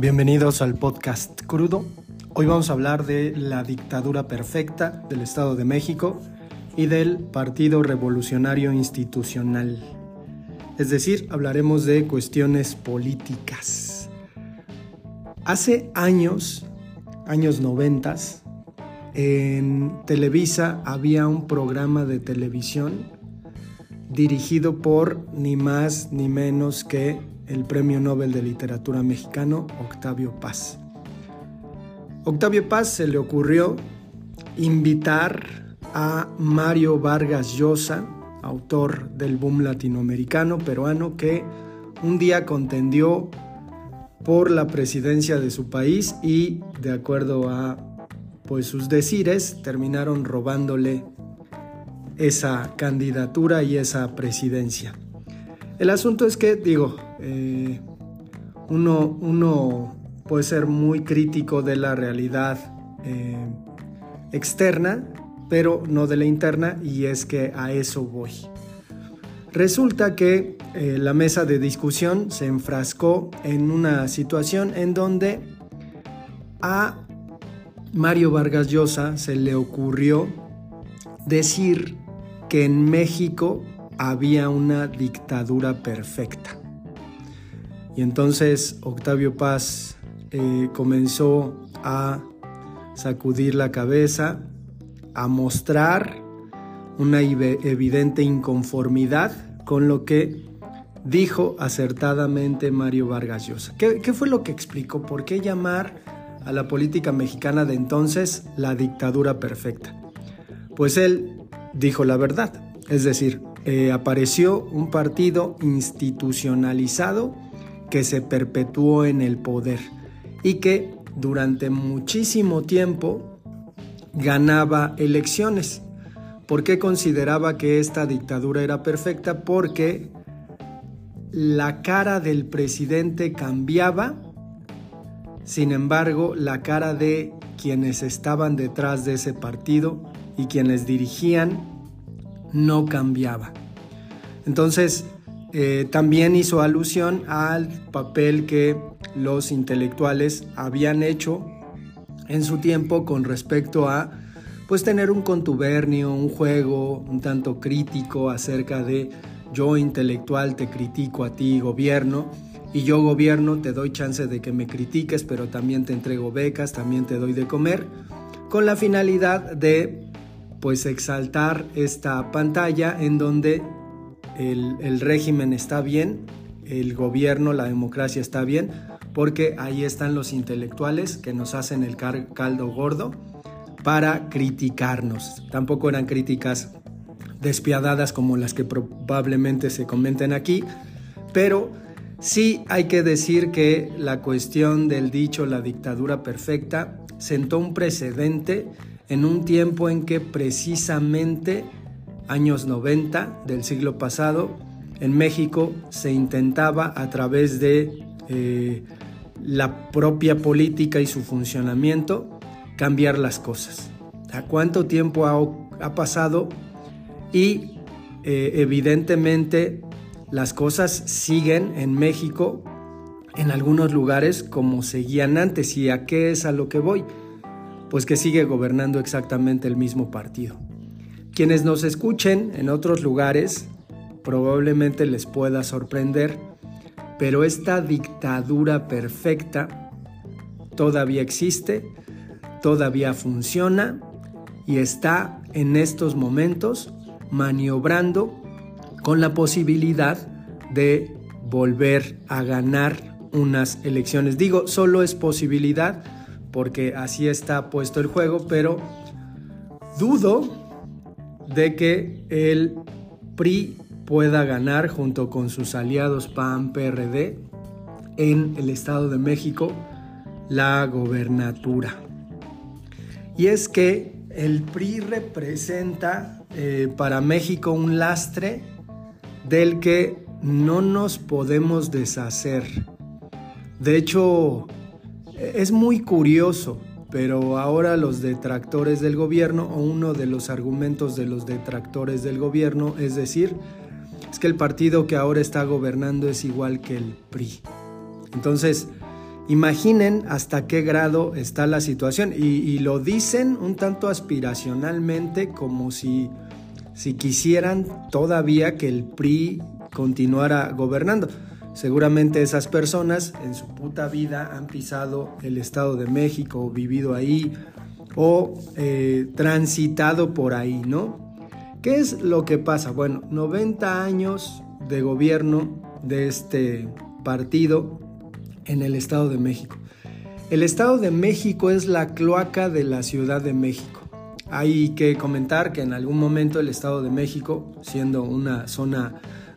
Bienvenidos al podcast Crudo. Hoy vamos a hablar de la dictadura perfecta del Estado de México y del Partido Revolucionario Institucional. Es decir, hablaremos de cuestiones políticas. Hace años, años noventas, en Televisa había un programa de televisión dirigido por ni más ni menos que el Premio Nobel de Literatura Mexicano Octavio Paz. Octavio Paz se le ocurrió invitar a Mario Vargas Llosa, autor del boom latinoamericano peruano, que un día contendió por la presidencia de su país y, de acuerdo a pues, sus decires, terminaron robándole esa candidatura y esa presidencia. El asunto es que, digo, eh, uno, puede ser muy crítico de la realidad eh, externa, pero no de la interna, y es que a eso voy. Resulta que eh, la mesa de discusión se enfrascó en una situación en donde a Mario Vargas Llosa se le ocurrió decir que en México había una dictadura perfecta. Y entonces Octavio Paz eh, comenzó a sacudir la cabeza, a mostrar una evidente inconformidad con lo que dijo acertadamente Mario Vargas Llosa. ¿Qué, ¿Qué, fue lo que explicó? ¿Por qué llamar a la política mexicana de entonces la dictadura perfecta? Pues él dijo la verdad, es decir, eh, apareció un partido institucionalizado que se perpetuó en el poder y que durante muchísimo tiempo ganaba elecciones. ¿Por qué consideraba que esta dictadura era perfecta? Porque la cara del presidente cambiaba, sin embargo, la cara de quienes estaban detrás de ese partido y quienes dirigían no cambiaba. Entonces, eh, también hizo alusión al papel que los intelectuales habían hecho en su tiempo con respecto a pues tener un contubernio, un juego un tanto crítico acerca de yo intelectual te critico a ti gobierno y yo gobierno te doy chance de que me critiques, pero también te entrego becas, también te doy de comer, con la finalidad de pues exaltar esta pantalla en donde el, régimen está bien, el gobierno, la democracia está bien, porque ahí están los intelectuales que nos hacen el caldo gordo para criticarnos. Tampoco eran críticas despiadadas como las que probablemente se comenten aquí, pero sí hay que decir que la cuestión del dicho la dictadura perfecta sentó un precedente en un tiempo en que precisamente años 90 del siglo pasado, en México se intentaba a través de eh, la propia política y su funcionamiento cambiar las cosas. ¿A cuánto tiempo ha, pasado? Y eh, evidentemente las cosas siguen en México en algunos lugares como seguían antes. ¿Y a qué es a lo que voy? pues que sigue gobernando exactamente el mismo partido. Quienes nos escuchen en otros lugares probablemente les pueda sorprender, pero esta dictadura perfecta todavía existe, todavía funciona y está en estos momentos maniobrando con la posibilidad de volver a ganar unas elecciones. Digo, solo es posibilidad porque así está puesto el juego, pero dudo de que el PRI pueda ganar junto con sus aliados PAN, PRD en el Estado de México la gobernatura. Y es que el PRI representa eh, para México un lastre del que no nos podemos deshacer. De hecho, es muy curioso, pero ahora los detractores del gobierno, o uno de los argumentos de los detractores del gobierno, es decir, es que el partido que ahora está gobernando es igual que el PRI. Entonces, Imaginen hasta qué grado está la situación y, lo dicen un tanto aspiracionalmente como si, si quisieran todavía que el PRI continuara gobernando. Seguramente esas personas en su puta vida han pisado el Estado de México, vivido ahí o eh, transitado por ahí, ¿no? ¿Qué es lo que pasa? Bueno, 90 años de gobierno de este partido en el Estado de México. El Estado de México es la cloaca de la Ciudad de México. Hay que comentar que en algún momento el Estado de México, siendo una zona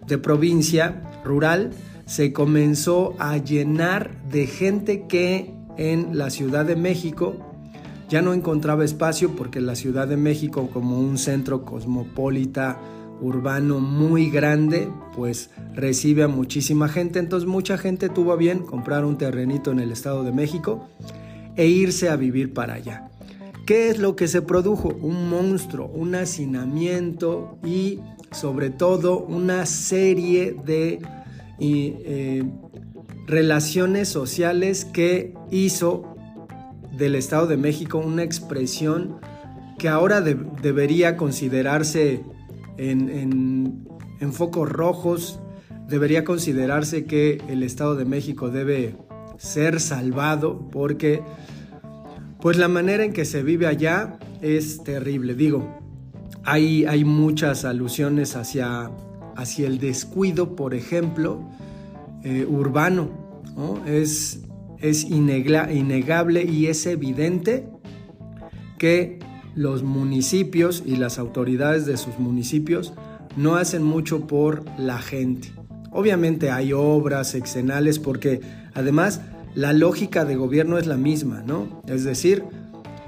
de provincia rural, se comenzó a llenar de gente que en la Ciudad de México ya no encontraba espacio porque la Ciudad de México como un centro cosmopolita urbano muy grande, pues recibe a muchísima gente, entonces mucha gente tuvo bien comprar un terrenito en el Estado de México e irse a vivir para allá. ¿Qué es lo que se produjo? Un monstruo, un hacinamiento y sobre todo una serie de eh, relaciones sociales que hizo del Estado de México una expresión que ahora debería considerarse en, focos rojos, debería considerarse que el Estado de México debe ser salvado porque pues la manera en que se vive allá es terrible. Digo, hay, hay muchas alusiones hacia, hacia el descuido, por ejemplo, eh, urbano. Es, innegable y es evidente que los municipios y las autoridades de sus municipios no hacen mucho por la gente. Obviamente hay obras exenales porque además la lógica de gobierno es la misma, ¿no? Es decir,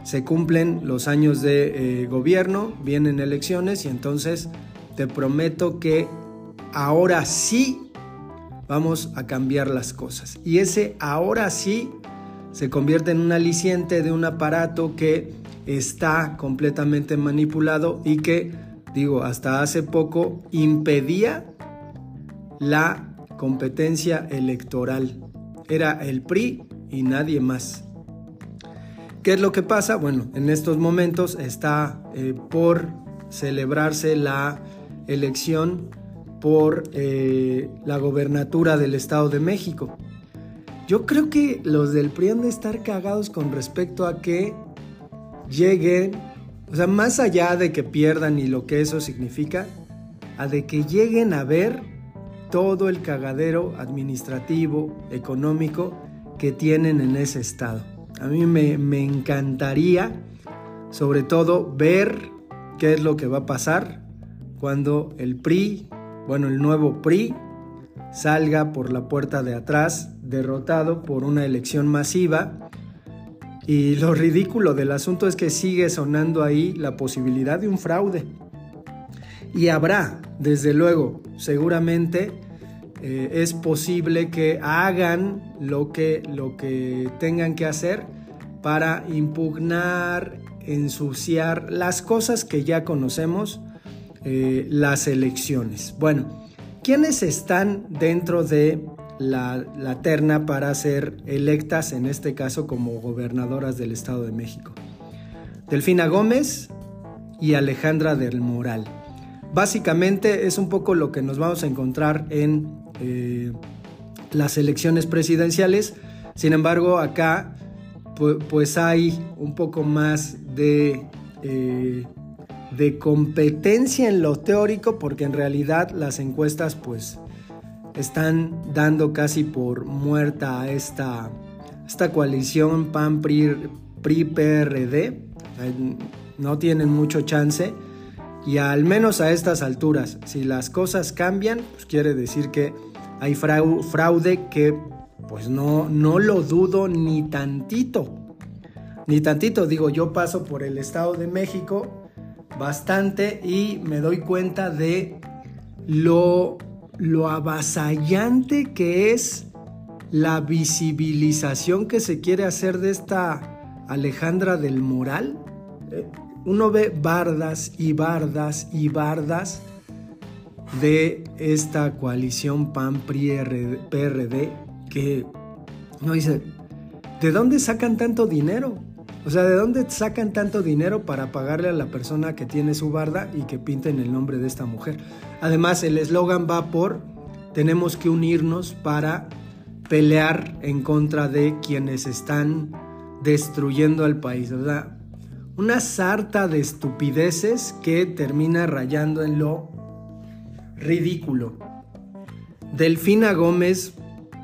se cumplen los años de eh, gobierno, vienen elecciones y entonces te prometo que ahora sí vamos a cambiar las cosas. Y ese ahora sí se convierte en un aliciente de un aparato que está completamente manipulado y que, digo, hasta hace poco impedía la competencia electoral. Era el PRI y nadie más. ¿Qué es lo que pasa? Bueno, en estos momentos está eh, por celebrarse la elección por eh, la gobernatura del Estado de México. Yo creo que los del PRI han de estar cagados con respecto a que lleguen, o sea, más allá de que pierdan y lo que eso significa, a de que lleguen a ver todo el cagadero administrativo, económico que tienen en ese estado. A mí me, me encantaría, sobre todo, ver qué es lo que va a pasar cuando el PRI, bueno, el nuevo PRI, salga por la puerta de atrás, derrotado por una elección masiva y lo ridículo del asunto es que sigue sonando ahí la posibilidad de un fraude. Y habrá, desde luego, seguramente eh, es posible que hagan lo que, lo que tengan que hacer para impugnar, ensuciar las cosas que ya conocemos, eh, las elecciones. Bueno, ¿quiénes están dentro de la, terna para ser electas, en este caso como gobernadoras del Estado de México. Delfina Gómez y Alejandra del Moral. Básicamente es un poco lo que nos vamos a encontrar en eh, las elecciones presidenciales. Sin embargo, acá pues hay un poco más de, eh, de competencia en lo teórico porque en realidad las encuestas pues están dando casi por muerta a esta, esta coalición PAN-PRI-PRD. No tienen mucho chance. Y al menos a estas alturas, si las cosas cambian, pues quiere decir que hay fraude que pues no, no lo dudo ni tantito. Ni tantito, digo, yo paso por el Estado de México bastante y me doy cuenta de lo lo avasallante que es la visibilización que se quiere hacer de esta Alejandra del Moral. Eh, uno ve bardas y bardas y bardas de esta coalición PAN-PRI-PRD que no dice, ¿de dónde sacan tanto dinero? O sea, ¿de dónde sacan tanto dinero para pagarle a la persona que tiene su barda y que pinten el nombre de esta mujer? Además, el eslogan va por tenemos que unirnos para pelear en contra de quienes están destruyendo al país. O una sarta de estupideces que termina rayando en lo ridículo. Delfina Gómez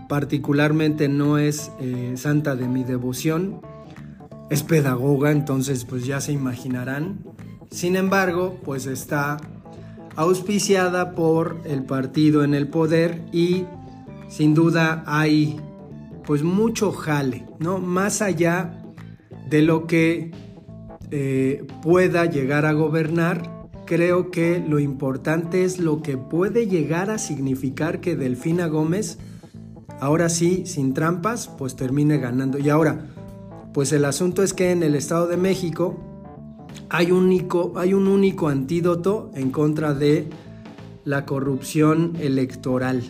particularmente no es eh, santa de mi devoción, es pedagoga, entonces pues ya se imaginarán. Sin embargo, pues está auspiciada por el partido en el poder y sin duda hay pues mucho jale, ¿no? Más allá de lo que eh, pueda llegar a gobernar, creo que lo importante es lo que puede llegar a significar que Delfina Gómez, ahora sí, sin trampas, pues termine ganando. Y ahora, pues el asunto es que en el Estado de México hay, único, hay un único antídoto en contra de la corrupción electoral.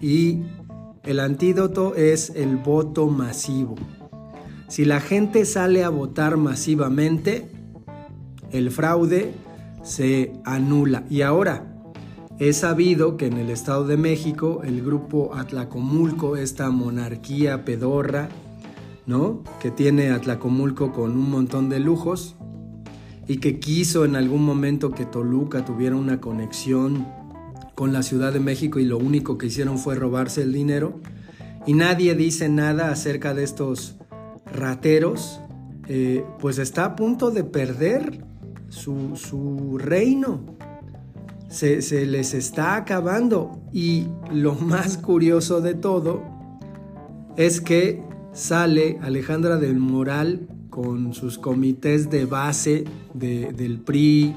Y el antídoto es el voto masivo. Si la gente sale a votar masivamente, el fraude se anula. Y ahora, es sabido que en el Estado de México el grupo Atlacomulco, esta monarquía pedorra, ¿no? Que tiene Atlacomulco con un montón de lujos y que quiso en algún momento que Toluca tuviera una conexión con la Ciudad de México y lo único que hicieron fue robarse el dinero. Y nadie dice nada acerca de estos rateros, eh, pues está a punto de perder su, reino. Se, se, les está acabando. Y lo más curioso de todo es que sale Alejandra del Moral con sus comités de base del PRI,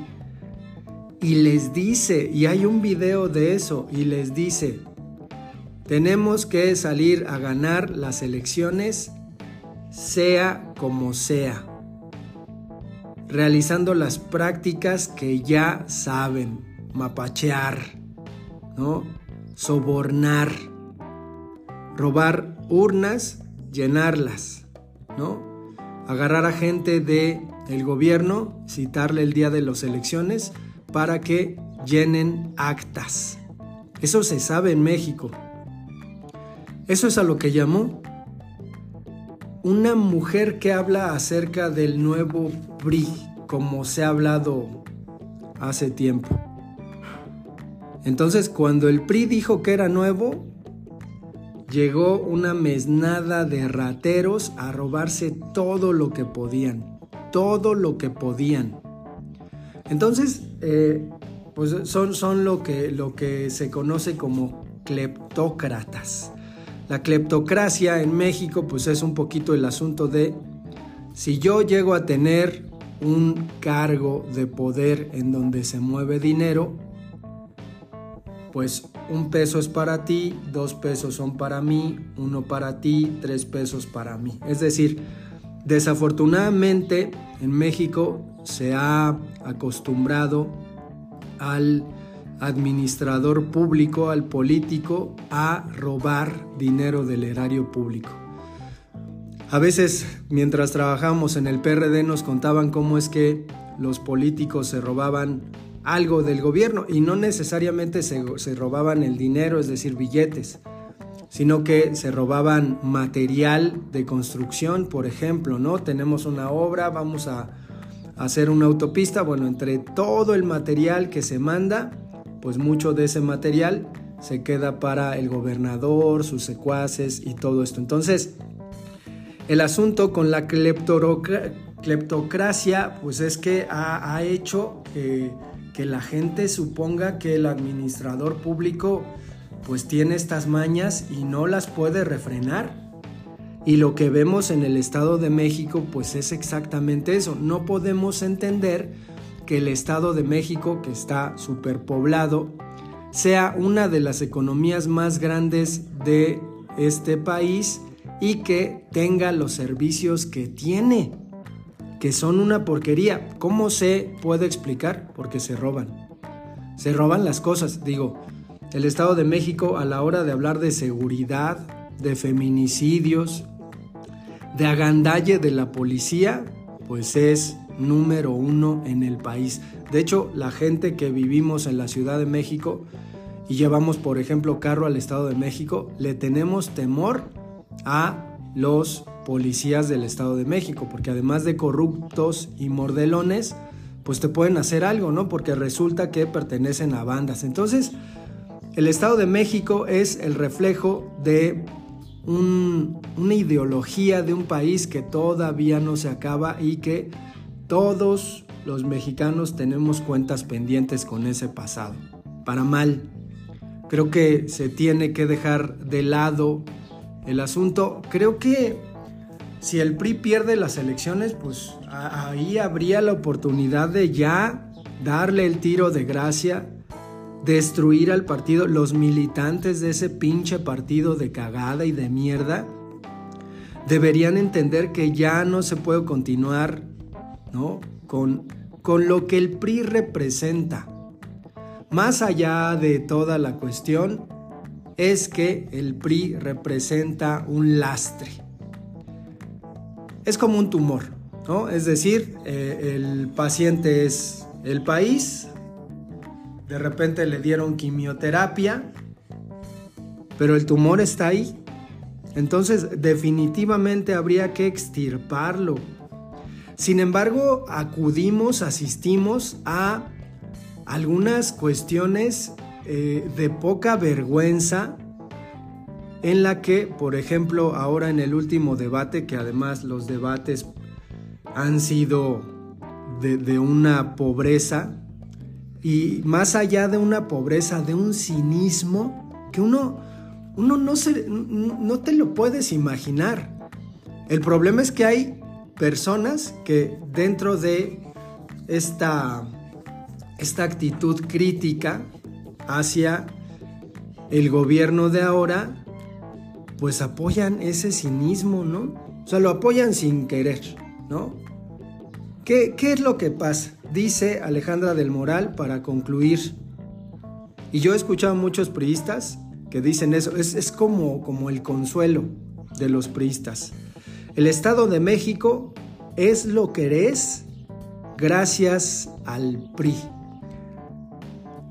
y les dice, y hay un video de eso, y les dice, tenemos que salir a ganar las elecciones sea como sea, realizando las prácticas que ya saben, mapachear, ¿no? sobornar, robar urnas, llenarlas, ¿no? Agarrar a gente de el gobierno, citarle el día de las elecciones, para que llenen actas. Eso se sabe en México. Eso es a lo que llamó una mujer que habla acerca del nuevo PRI, como se ha hablado hace tiempo. Entonces, cuando el PRI dijo que era nuevo, llegó una mesnada de rateros a robarse todo lo que podían, todo lo que podían. Entonces, eh, pues son, son lo, que, lo que se conoce como cleptócratas. La cleptocracia en México pues es un poquito el asunto de si yo llego a tener un cargo de poder en donde se mueve dinero, pues un peso es para ti, dos pesos son para mí, uno para ti, tres pesos para mí. Es decir, desafortunadamente en México se ha acostumbrado al administrador público, al político, a robar dinero del erario público. A veces, mientras trabajamos en el PRD, nos contaban cómo es que los políticos se robaban algo del gobierno y no necesariamente se, se robaban el dinero, es decir, billetes, sino que se robaban material de construcción, por ejemplo, ¿no? Tenemos una obra, vamos a hacer una autopista, bueno, entre todo el material que se manda, pues mucho de ese material se queda para el gobernador, sus secuaces y todo esto. Entonces, el asunto con la cleptocracia, pues es que ha, hecho que, que la gente suponga que el administrador público pues tiene estas mañas y no las puede refrenar. Y lo que vemos en el Estado de México pues es exactamente eso. No podemos entender que el Estado de México, que está superpoblado, sea una de las economías más grandes de este país y que tenga los servicios que tiene, que son una porquería. ¿Cómo se puede explicar? Porque se roban. Se roban las cosas. Digo, el Estado de México a la hora de hablar de seguridad, de feminicidios, de agandalle de la policía, pues es número uno en el país. De hecho, la gente que vivimos en la Ciudad de México y llevamos, por ejemplo, carro al Estado de México, le tenemos temor a los policías del Estado de México, porque además de corruptos y mordelones, pues te pueden hacer algo, ¿no? Porque resulta que pertenecen a bandas. Entonces, el Estado de México es el reflejo de una ideología de un país que todavía no se acaba y que todos los mexicanos tenemos cuentas pendientes con ese pasado. Para mal. Creo que se tiene que dejar de lado el asunto. Creo que si el PRI pierde las elecciones, pues ahí habría la oportunidad de ya darle el tiro de gracia, destruir al partido, los militantes de ese pinche partido de cagada y de mierda. Deberían entender que ya no se puede continuar ¿no? con, con lo que el PRI representa. Más allá de toda la cuestión, es que el PRI representa un lastre. Es como un tumor, ¿no? Es decir, eh, el paciente es el país, de repente le dieron quimioterapia, pero el tumor está ahí. Entonces, definitivamente habría que extirparlo. Sin embargo, acudimos, asistimos a algunas cuestiones eh, de poca vergüenza en la que, por ejemplo, ahora en el último debate, que además los debates han sido de, una pobreza, y más allá de una pobreza, de un cinismo, que uno, uno no, se, no te lo puedes imaginar. El problema es que hay personas que dentro de esta, esta actitud crítica hacia el gobierno de ahora, pues apoyan ese cinismo, ¿no? O sea, lo apoyan sin querer, ¿no? ¿Qué, es lo que pasa? Dice Alejandra del Moral para concluir. Y yo he escuchado a muchos priistas que dicen eso. Es, es como, como el consuelo de los priistas. El Estado de México es lo que eres gracias al PRI.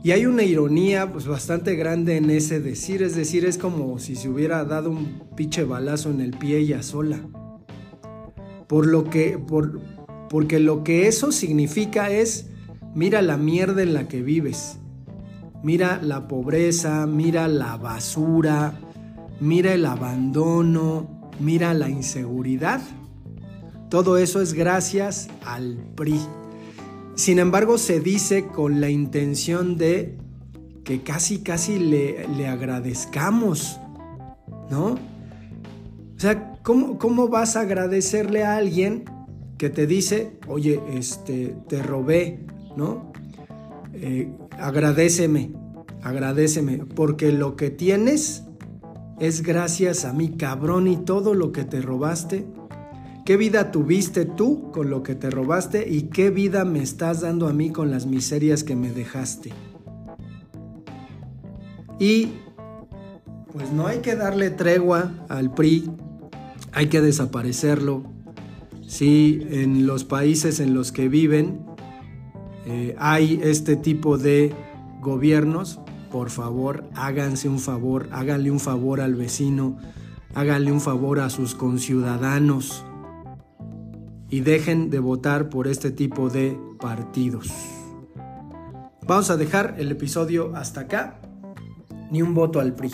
Y hay una ironía pues, bastante grande en ese decir, es decir, es como si se hubiera dado un pinche balazo en el pie ella sola. Por lo que, por, porque lo que eso significa es, mira la mierda en la que vives, mira la pobreza, mira la basura, mira el abandono, mira la inseguridad. Todo eso es gracias al PRI. Sin embargo, se dice con la intención de que casi, casi le, agradezcamos, ¿no? O sea, ¿cómo, ¿cómo, vas a agradecerle a alguien que te dice, oye, este, te robé, ¿no? Eh, agradeceme, agradeceme, porque lo que tienes es gracias a mí, cabrón, y todo lo que te robaste ¿Qué vida tuviste tú con lo que te robaste y qué vida me estás dando a mí con las miserias que me dejaste? Y pues no hay que darle tregua al PRI, hay que desaparecerlo. Si en los países en los que viven eh, hay este tipo de gobiernos, por favor, háganse un favor, háganle un favor al vecino, háganle un favor a sus conciudadanos y dejen de votar por este tipo de partidos. Vamos a dejar el episodio hasta acá. Ni un voto al PRI.